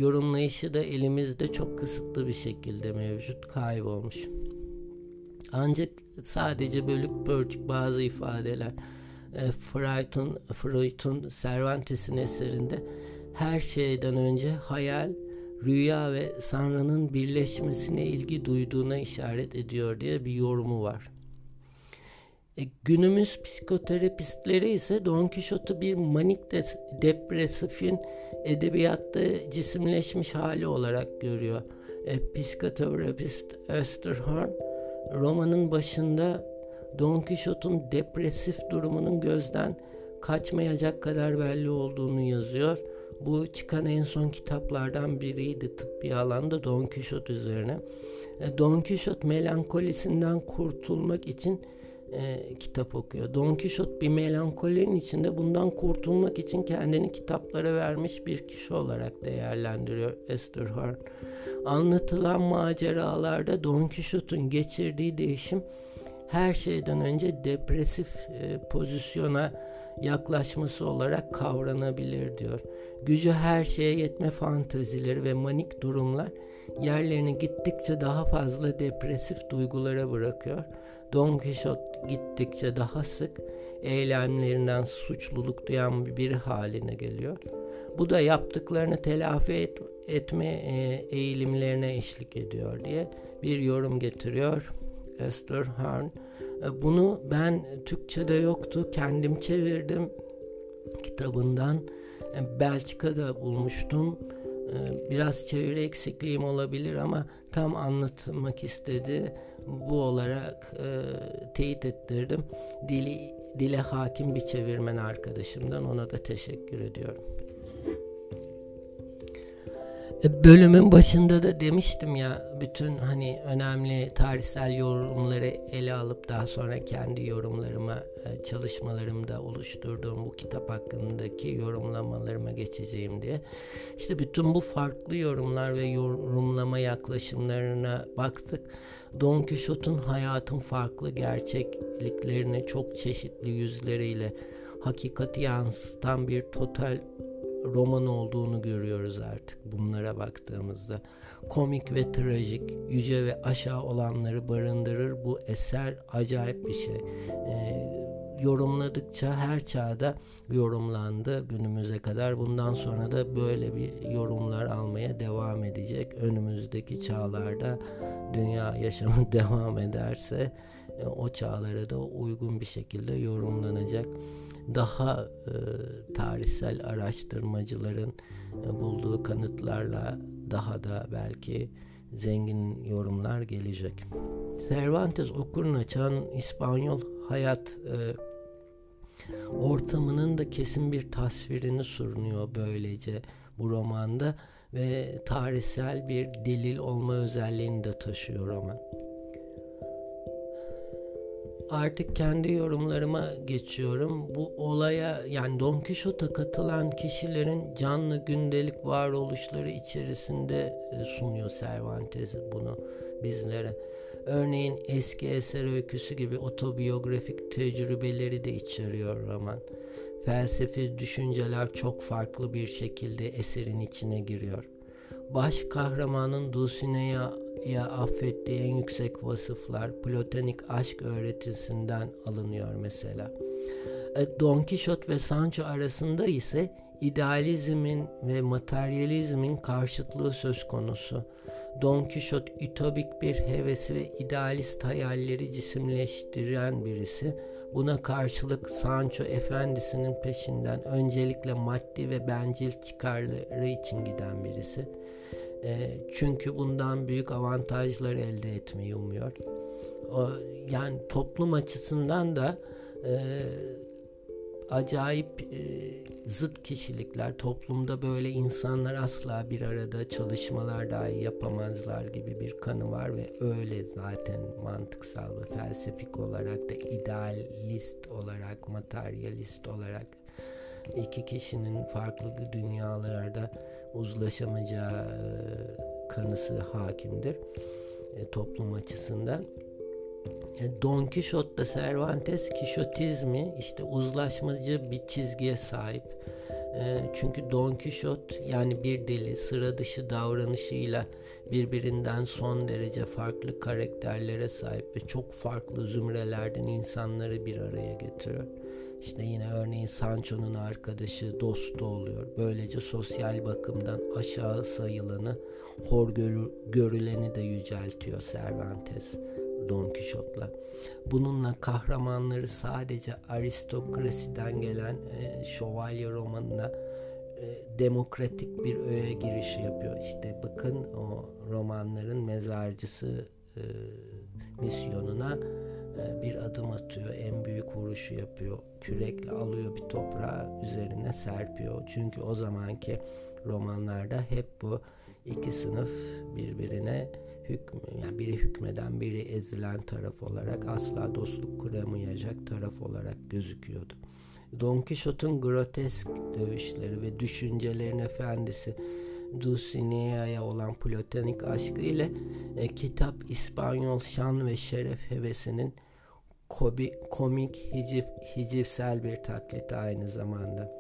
yorumlayışı da elimizde çok kısıtlı bir şekilde mevcut, kaybolmuş. Ancak sadece bölük pörçük bazı ifadeler e, Freud'un Freud'un Cervantes'in eserinde her şeyden önce hayal rüya ve Sanrı'nın birleşmesine ilgi duyduğuna işaret ediyor diye bir yorumu var. E, günümüz psikoterapistleri ise Don Quixote'u bir manik de, depresifin edebiyatta cisimleşmiş hali olarak görüyor. E, psikoterapist Österhorn romanın başında Don Quixote'un depresif durumunun gözden kaçmayacak kadar belli olduğunu yazıyor Bu çıkan en son kitaplardan biriydi tıbbi alanda Don Quixote üzerine. E, Don Quixote melankolisinden kurtulmak için e, kitap okuyor. Don Quixote bir melankolinin içinde bundan kurtulmak için kendini kitaplara vermiş bir kişi olarak değerlendiriyor Esther Horn. Anlatılan maceralarda Don Quixote'un geçirdiği değişim her şeyden önce depresif e, pozisyona yaklaşması olarak kavranabilir diyor. Gücü her şeye yetme fantazileri ve manik durumlar yerlerini gittikçe daha fazla depresif duygulara bırakıyor. Don Quixote gittikçe daha sık eylemlerinden suçluluk duyan bir haline geliyor. Bu da yaptıklarını telafi et, etme e, eğilimlerine eşlik ediyor diye bir yorum getiriyor Esther Harn. E, bunu ben Türkçe'de yoktu. Kendim çevirdim kitabından. E, Belçika'da bulmuştum. E, biraz çeviri eksikliğim olabilir ama tam anlatmak istedi. Bu olarak e, teyit ettirdim. Dili, dile hakim bir çevirmen arkadaşımdan ona da teşekkür ediyorum. E, bölümün başında da demiştim ya bütün hani önemli tarihsel yorumları ele alıp daha sonra kendi yorumlarıma e, çalışmalarımda oluşturduğum bu kitap hakkındaki yorumlamalarıma geçeceğim diye. İşte bütün bu farklı yorumlar ve yorumlama yaklaşımlarına baktık. Don Quixote'un hayatın farklı gerçekliklerini çok çeşitli yüzleriyle hakikati yansıtan bir total roman olduğunu görüyoruz artık bunlara baktığımızda. Komik ve trajik, yüce ve aşağı olanları barındırır bu eser acayip bir şey. Ee, yorumladıkça her çağda yorumlandı günümüze kadar. Bundan sonra da böyle bir yorumlar almaya devam edecek. Önümüzdeki çağlarda dünya yaşamı devam ederse e, o çağlara da uygun bir şekilde yorumlanacak daha e, tarihsel araştırmacıların e, bulduğu kanıtlarla daha da belki zengin yorumlar gelecek. Cervantes okuruna açan İspanyol hayat e, ortamının da kesin bir tasvirini sunuyor böylece bu romanda ve tarihsel bir delil olma özelliğini de taşıyor roman artık kendi yorumlarıma geçiyorum. Bu olaya yani Don Quixote'a katılan kişilerin canlı gündelik varoluşları içerisinde e, sunuyor Cervantes bunu bizlere. Örneğin eski eser öyküsü gibi otobiyografik tecrübeleri de içeriyor roman. Felsefi düşünceler çok farklı bir şekilde eserin içine giriyor. Baş kahramanın Dulcinea'ya ya affettiği en yüksek vasıflar platonik aşk öğretisinden alınıyor mesela. E, Don Quixote ve Sancho arasında ise idealizmin ve materyalizmin karşıtlığı söz konusu. Don Quixote ütopik bir hevesi ve idealist hayalleri cisimleştiren birisi. Buna karşılık Sancho efendisinin peşinden öncelikle maddi ve bencil çıkarları için giden birisi. E, çünkü bundan büyük avantajlar elde etmeyi umuyor. O, yani toplum açısından da e, acayip e, zıt kişilikler. Toplumda böyle insanlar asla bir arada çalışmalar dahi yapamazlar gibi bir kanı var ve öyle zaten mantıksal ve felsefik olarak da idealist olarak, materyalist olarak iki kişinin farklı dünyalarda uzlaşamayacağı e, kanısı hakimdir e, toplum açısından. E, Don Quixote'da Cervantes Kişotizmi işte uzlaşmacı bir çizgiye sahip. Çünkü Don Quixote yani bir deli sıra dışı davranışıyla birbirinden son derece farklı karakterlere sahip ve çok farklı zümrelerden insanları bir araya getiriyor. İşte yine örneğin Sancho'nun arkadaşı, dostu oluyor. Böylece sosyal bakımdan aşağı sayılanı, hor görüleni de yüceltiyor Cervantes Don Quixote'la. Bununla kahramanları sadece aristokrasiden gelen e, şövalye romanına e, demokratik bir öğe girişi yapıyor. İşte bakın o romanların mezarcısı e, misyonuna bir adım atıyor, en büyük vuruşu yapıyor. Kürekle alıyor bir toprağı üzerine serpiyor. Çünkü o zamanki romanlarda hep bu iki sınıf birbirine hükmü, yani biri hükmeden biri ezilen taraf olarak asla dostluk kuramayacak taraf olarak gözüküyordu. Don Quixote'un grotesk dövüşleri ve düşüncelerin efendisi Dulcinea'ya olan platonik aşkı ile e, kitap İspanyol şan ve şeref hevesinin kobi, komik, hicif, hicivsel bir taklit aynı zamanda.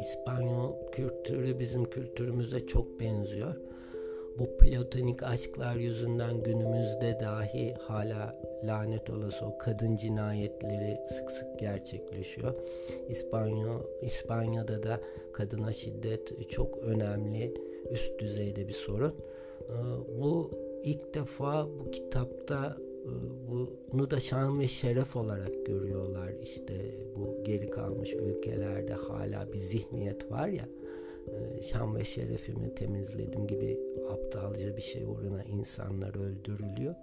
İspanyol kültürü bizim kültürümüze çok benziyor bu platonik aşklar yüzünden günümüzde dahi hala lanet olası o kadın cinayetleri sık sık gerçekleşiyor. İspanya, İspanya'da da kadına şiddet çok önemli üst düzeyde bir sorun. Ee, bu ilk defa bu kitapta bunu da şan ve şeref olarak görüyorlar. İşte bu geri kalmış ülkelerde hala bir zihniyet var ya e, şan ve şerefimi temizledim gibi aptalca bir şey uğruna insanlar öldürülüyor.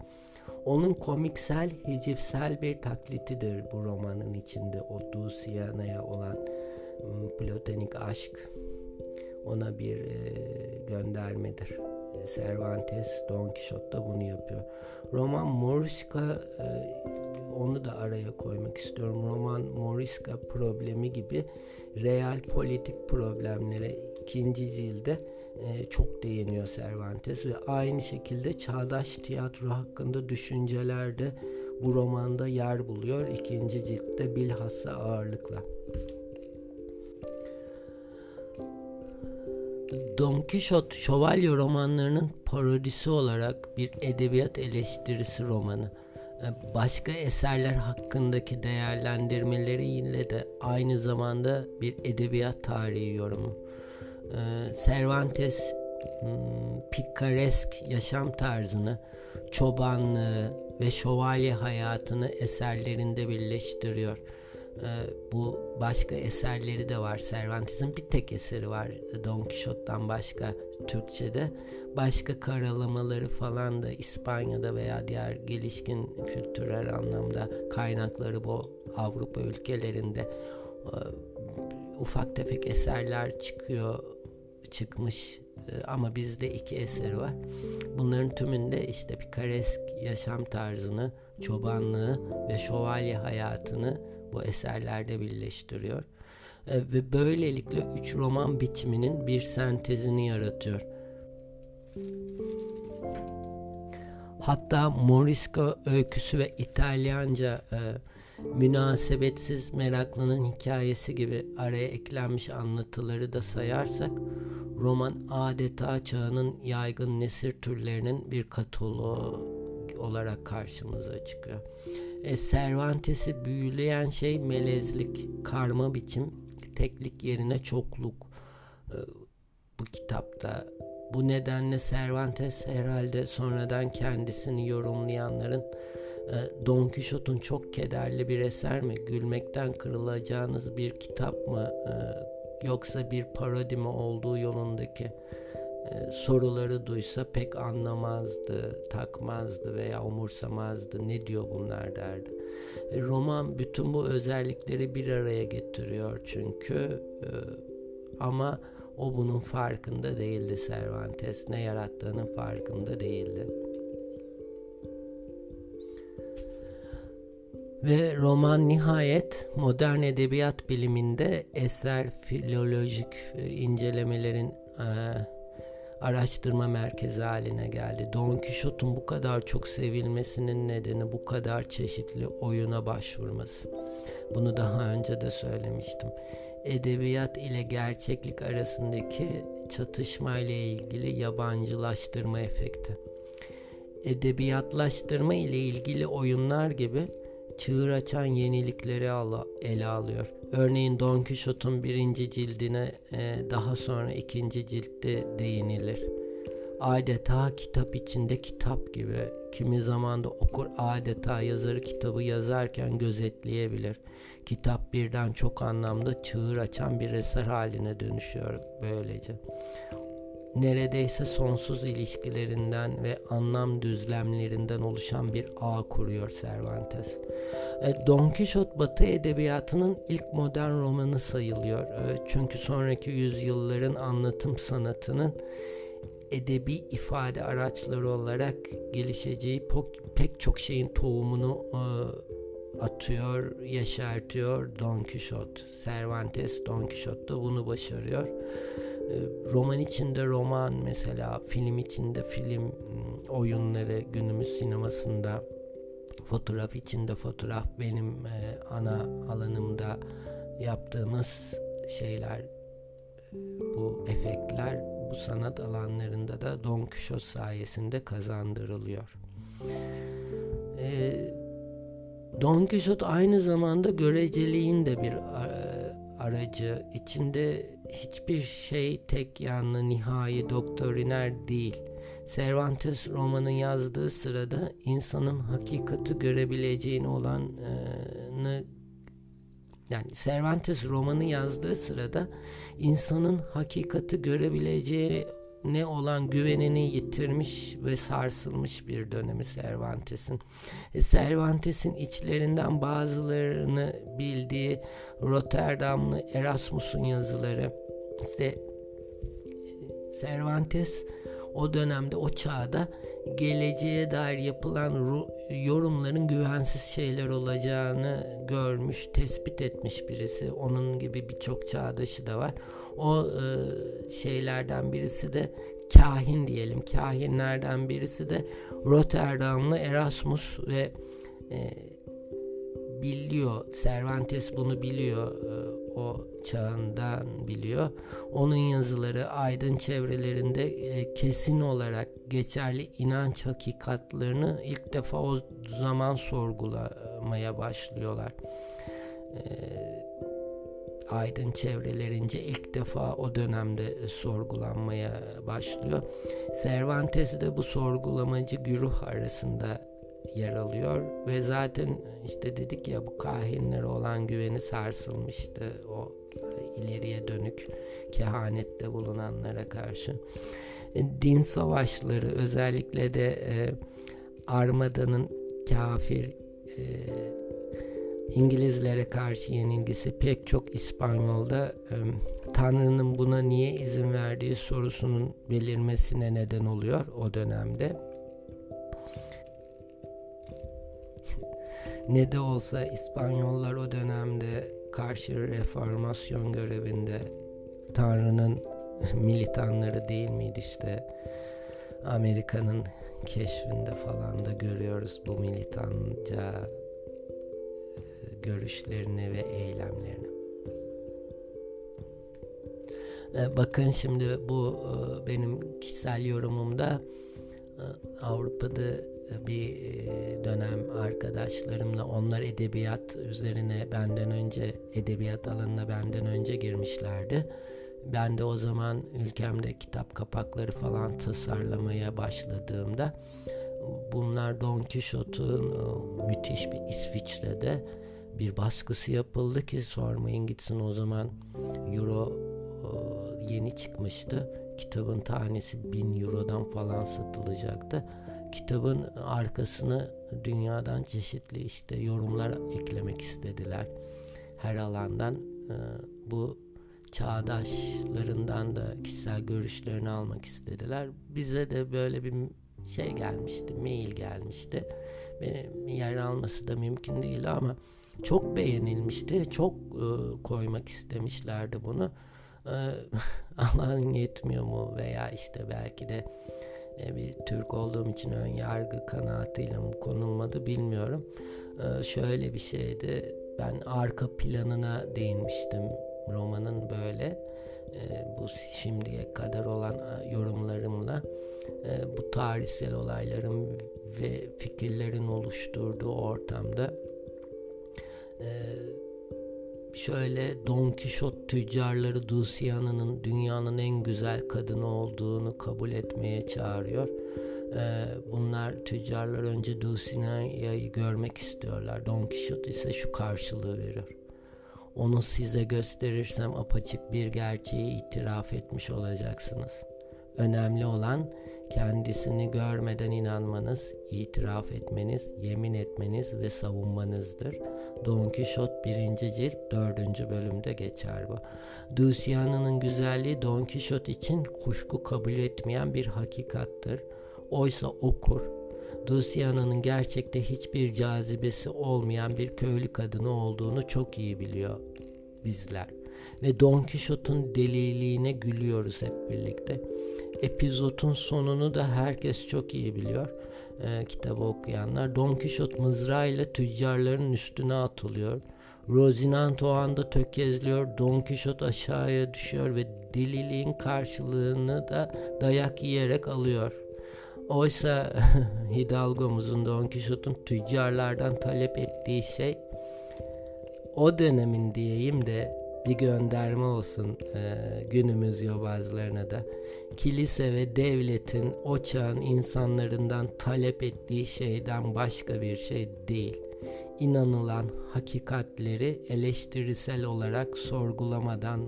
Onun komiksel, hicivsel bir taklitidir bu romanın içinde o Dulciana'ya olan platonik aşk ona bir e, göndermedir. Cervantes, Don Quixote da bunu yapıyor. Roman Morisca e, onu da araya koymak istiyorum. Roman Morisca problemi gibi real politik problemlere ikinci cilde e, çok değiniyor Cervantes ve aynı şekilde çağdaş tiyatro hakkında düşüncelerde bu romanda yer buluyor. ikinci ciltte bilhassa ağırlıkla. Don Quixote şövalye romanlarının parodisi olarak bir edebiyat eleştirisi romanı. E, başka eserler hakkındaki değerlendirmeleriyle de aynı zamanda bir edebiyat tarihi yorumu. E, Cervantes hmm, pikaresk yaşam tarzını, çobanlığı ve şövalye hayatını eserlerinde birleştiriyor. E, bu başka eserleri de var. Cervantes'in bir tek eseri var Don Quixote'dan başka Türkçe'de. Başka karalamaları falan da İspanya'da veya diğer gelişkin kültürel anlamda kaynakları bu Avrupa ülkelerinde ufak tefek eserler çıkıyor çıkmış e, ama bizde iki eseri var. Bunların tümünde işte pikaresk yaşam tarzını, çobanlığı ve şövalye hayatını bu eserlerde birleştiriyor. E, ve böylelikle üç roman biçiminin bir sentezini yaratıyor. Hatta Morisco öyküsü ve İtalyanca e, münasebetsiz meraklının hikayesi gibi araya eklenmiş anlatıları da sayarsak roman adeta çağının yaygın nesir türlerinin bir kataloğu olarak karşımıza çıkıyor. E, Cervantes'i büyüleyen şey melezlik, karma biçim, teklik yerine çokluk e, bu kitapta. Bu nedenle Cervantes herhalde sonradan kendisini yorumlayanların e, Don Quixote'un çok kederli bir eser mi, gülmekten kırılacağınız bir kitap mı, e, yoksa bir parodi mi olduğu yolundaki soruları duysa pek anlamazdı, takmazdı veya umursamazdı. Ne diyor bunlar derdi. roman bütün bu özellikleri bir araya getiriyor çünkü ama o bunun farkında değildi Cervantes. Ne yarattığının farkında değildi. Ve roman nihayet modern edebiyat biliminde eser filolojik e, incelemelerin e, araştırma merkezi haline geldi. Don Quixote'un bu kadar çok sevilmesinin nedeni bu kadar çeşitli oyuna başvurması. Bunu daha önce de söylemiştim. Edebiyat ile gerçeklik arasındaki çatışma ile ilgili yabancılaştırma efekti. Edebiyatlaştırma ile ilgili oyunlar gibi çığır açan yenilikleri ele alıyor. Örneğin Don Quixote'un birinci cildine e, daha sonra ikinci ciltte değinilir. Adeta kitap içinde kitap gibi. Kimi zaman da okur adeta yazarı kitabı yazarken gözetleyebilir. Kitap birden çok anlamda çığır açan bir eser haline dönüşüyor böylece. Neredeyse sonsuz ilişkilerinden ve anlam düzlemlerinden oluşan bir ağ kuruyor Cervantes. E, Don Quixote Batı edebiyatının ilk modern romanı sayılıyor. E, çünkü sonraki yüzyılların anlatım sanatının edebi ifade araçları olarak gelişeceği pek çok şeyin tohumunu e, atıyor, yaşartıyor Don Quixote. Cervantes Don Quixote da bunu başarıyor. Roman içinde roman mesela, film içinde film oyunları günümüz sinemasında fotoğraf içinde fotoğraf benim e, ana alanımda yaptığımız şeyler bu efektler bu sanat alanlarında da Don Quixote sayesinde kazandırılıyor. E, Don Quixote aynı zamanda göreceliğin de bir aracı. İçinde hiçbir şey tek yanlı, nihai, doktoriner değil. Cervantes romanı yazdığı sırada insanın hakikati görebileceğini olanı yani Cervantes romanı yazdığı sırada insanın hakikati görebileceği ne olan güvenini yitirmiş ve sarsılmış bir dönemi Cervantes'in. E, Cervantes'in içlerinden bazılarını bildiği Rotterdamlı Erasmus'un yazıları işte e, Cervantes o dönemde o çağda geleceğe dair yapılan yorumların güvensiz şeyler olacağını görmüş, tespit etmiş birisi. Onun gibi birçok çağdaşı da var. O e, şeylerden birisi de kahin diyelim. Kahinlerden birisi de Rotterdamlı Erasmus ve e, biliyor. Cervantes bunu biliyor. E, o çağından biliyor. Onun yazıları aydın çevrelerinde e, kesin olarak geçerli inanç hakikatlerini ilk defa o zaman sorgulamaya başlıyorlar. E, aydın çevrelerince ilk defa o dönemde sorgulanmaya başlıyor. Cervantes de bu sorgulamacı güruh arasında yer alıyor ve zaten işte dedik ya bu kahinlere olan güveni sarsılmıştı o ileriye dönük kehanette bulunanlara karşı. E, din savaşları özellikle de e, Armada'nın kafir e, İngilizlere karşı yenilgisi pek çok İspanyolda e, Tanrı'nın buna niye izin verdiği sorusunun belirmesine neden oluyor o dönemde. Ne de olsa İspanyollar o dönemde karşı reformasyon görevinde Tanrı'nın militanları değil miydi işte Amerika'nın keşfinde falan da görüyoruz bu militanca görüşlerini ve eylemlerini. E, bakın şimdi bu e, benim kişisel yorumumda Avrupa'da bir e, dönem arkadaşlarımla onlar edebiyat üzerine benden önce edebiyat alanına benden önce girmişlerdi. Ben de o zaman ülkemde kitap kapakları falan tasarlamaya başladığımda bunlar Don Quixote'un e, müthiş bir İsviçre'de bir baskısı yapıldı ki sormayın gitsin o zaman Euro e, yeni çıkmıştı. Kitabın tanesi bin Euro'dan falan satılacaktı kitabın arkasını dünyadan çeşitli işte yorumlar eklemek istediler. Her alandan e, bu çağdaşlarından da kişisel görüşlerini almak istediler. Bize de böyle bir şey gelmişti, mail gelmişti. Benim yer alması da mümkün değil ama çok beğenilmişti. Çok e, koymak istemişlerdi bunu. E, Allah'ın yetmiyor mu veya işte belki de e, bir Türk olduğum için ön yargı kanaatiyle mi konulmadı bilmiyorum. E, şöyle bir şeydi. Ben arka planına değinmiştim romanın böyle e, bu şimdiye kadar olan yorumlarımla bu tarihsel olayların ve fikirlerin oluşturduğu ortamda şöyle Don Quixote tüccarları Dulciana'nın dünyanın en güzel kadını olduğunu kabul etmeye çağırıyor. Ee, bunlar tüccarlar önce Dulcinea'yı görmek istiyorlar. Don Quixote ise şu karşılığı veriyor. Onu size gösterirsem apaçık bir gerçeği itiraf etmiş olacaksınız. Önemli olan kendisini görmeden inanmanız, itiraf etmeniz, yemin etmeniz ve savunmanızdır. Don Quixote 1. cilt 4. bölümde geçer bu. Luciano'nun güzelliği Don Quixote için kuşku kabul etmeyen bir hakikattır. Oysa okur, Luciano'nun gerçekte hiçbir cazibesi olmayan bir köylü kadını olduğunu çok iyi biliyor bizler. Ve Don Quixote'un deliliğine gülüyoruz hep birlikte. Epizodun sonunu da herkes çok iyi biliyor. E, kitabı okuyanlar. Don Quixote mızrağıyla tüccarların üstüne atılıyor. Rozinante o anda tökezliyor. Don Quixote aşağıya düşüyor ve deliliğin karşılığını da dayak yiyerek alıyor. Oysa Hidalgo'muzun Don Quixote'un tüccarlardan talep ettiği şey o dönemin diyeyim de bir gönderme olsun e, günümüz yobazlarına da. Kilise ve devletin o çağın insanlarından talep ettiği şeyden başka bir şey değil. İnanılan hakikatleri eleştirisel olarak sorgulamadan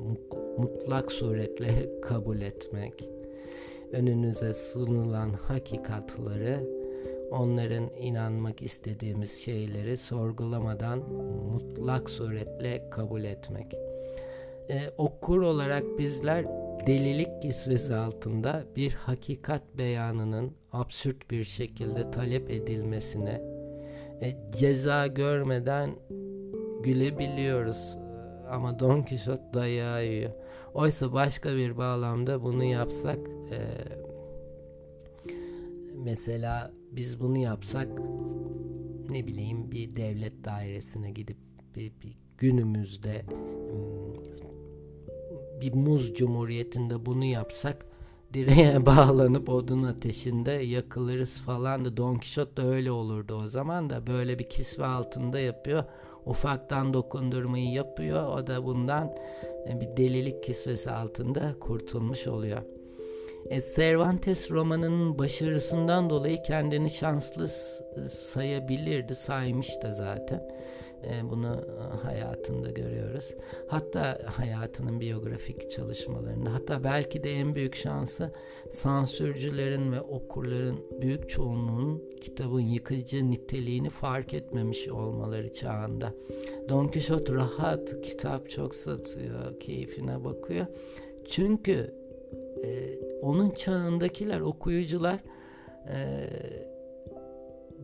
mutlak suretle kabul etmek. Önünüze sunulan hakikatları onların inanmak istediğimiz şeyleri sorgulamadan mutlak suretle kabul etmek e, okur olarak bizler delilik kisvesi altında bir hakikat beyanının absürt bir şekilde talep edilmesine e, ceza görmeden gülebiliyoruz. Ama Don Quixote dayağı yiyor. Oysa başka bir bağlamda bunu yapsak e, mesela biz bunu yapsak ne bileyim bir devlet dairesine gidip bir, bir günümüzde bir muz cumhuriyetinde bunu yapsak direğe bağlanıp odun ateşinde yakılırız falan da Don Quixote da öyle olurdu o zaman da böyle bir kisve altında yapıyor ufaktan dokundurmayı yapıyor o da bundan e, bir delilik kisvesi altında kurtulmuş oluyor. E, Cervantes romanının başarısından dolayı kendini şanslı sayabilirdi saymış da zaten. E, bunu e, hayatında görüyoruz. Hatta hayatının biyografik çalışmalarında hatta belki de en büyük şansı sansürcülerin ve okurların büyük çoğunluğun kitabın yıkıcı niteliğini fark etmemiş olmaları çağında. Don Quixote rahat, kitap çok satıyor, keyfine bakıyor. Çünkü e, onun çağındakiler, okuyucular e,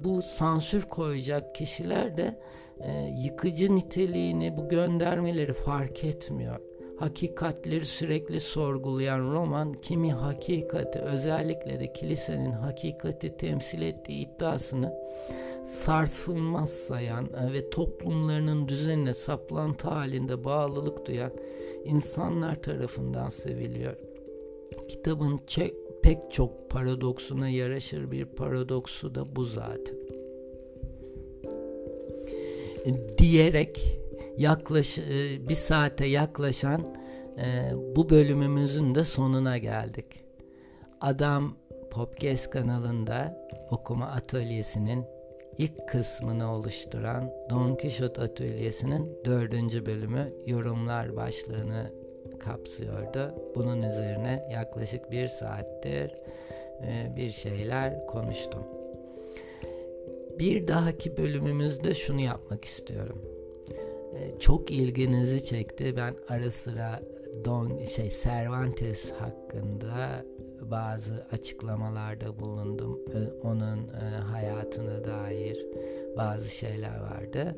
bu sansür koyacak kişiler de e, yıkıcı niteliğini bu göndermeleri fark etmiyor. Hakikatleri sürekli sorgulayan roman kimi hakikati özellikle de kilisenin hakikati temsil ettiği iddiasını sarsılmaz sayan e, ve toplumlarının düzenine saplantı halinde bağlılık duyan insanlar tarafından seviliyor. Kitabın pek çok paradoksuna yaraşır bir paradoksu da bu zaten diyerek yaklaş e, bir saate yaklaşan e, bu bölümümüzün de sonuna geldik. Adam Popcast kanalında okuma atölyesinin ilk kısmını oluşturan Don Quixote atölyesinin dördüncü bölümü yorumlar başlığını kapsıyordu. Bunun üzerine yaklaşık bir saattir e, bir şeyler konuştum. Bir dahaki bölümümüzde şunu yapmak istiyorum. Ee, çok ilginizi çekti. Ben ara sıra Don şey Cervantes hakkında bazı açıklamalarda bulundum. Ee, onun e, hayatına dair bazı şeyler vardı.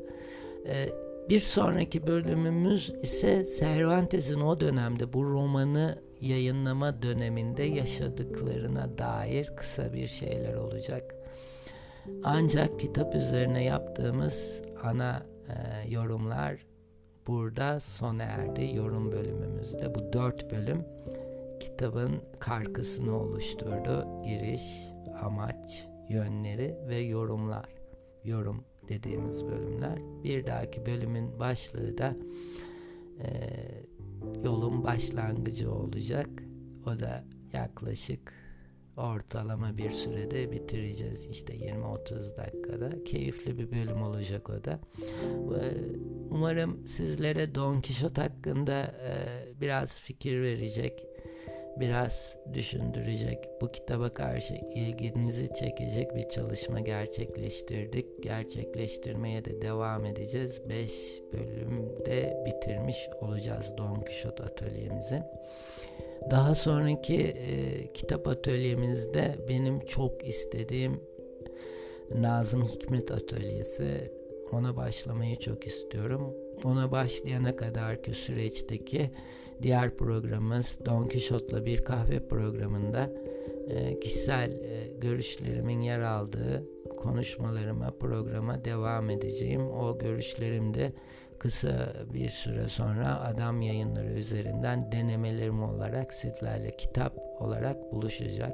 Bir sonraki bölümümüz ise Cervantes'in o dönemde bu romanı yayınlama döneminde yaşadıklarına dair kısa bir şeyler olacak. Ancak kitap üzerine yaptığımız ana e, yorumlar burada sona erdi. Yorum bölümümüzde bu dört bölüm kitabın karkısını oluşturdu. Giriş, amaç, yönleri ve yorumlar. Yorum dediğimiz bölümler. Bir dahaki bölümün başlığı da e, yolun başlangıcı olacak. O da yaklaşık ortalama bir sürede bitireceğiz. İşte 20-30 dakikada. Keyifli bir bölüm olacak o da. Umarım sizlere Don Quixote hakkında e, biraz fikir verecek biraz düşündürecek, bu kitaba karşı ilginizi çekecek bir çalışma gerçekleştirdik. Gerçekleştirmeye de devam edeceğiz. 5 bölümde bitirmiş olacağız Don Quixote atölyemizi. Daha sonraki e, kitap atölyemizde benim çok istediğim Nazım Hikmet Atölyesi ona başlamayı çok istiyorum. Ona başlayana kadarki süreçteki diğer programımız Don Quixote'la bir kahve programında e, kişisel e, görüşlerimin yer aldığı konuşmalarıma, programa devam edeceğim. O görüşlerimde kısa bir süre sonra adam yayınları üzerinden denemelerim olarak sizlerle kitap olarak buluşacak.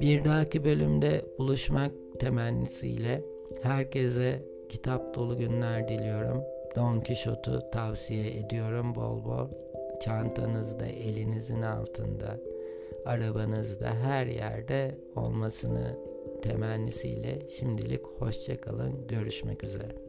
Bir dahaki bölümde buluşmak temennisiyle herkese kitap dolu günler diliyorum. Don Quixote'u tavsiye ediyorum bol bol. Çantanızda, elinizin altında, arabanızda, her yerde olmasını temennisiyle şimdilik hoşçakalın. Görüşmek üzere.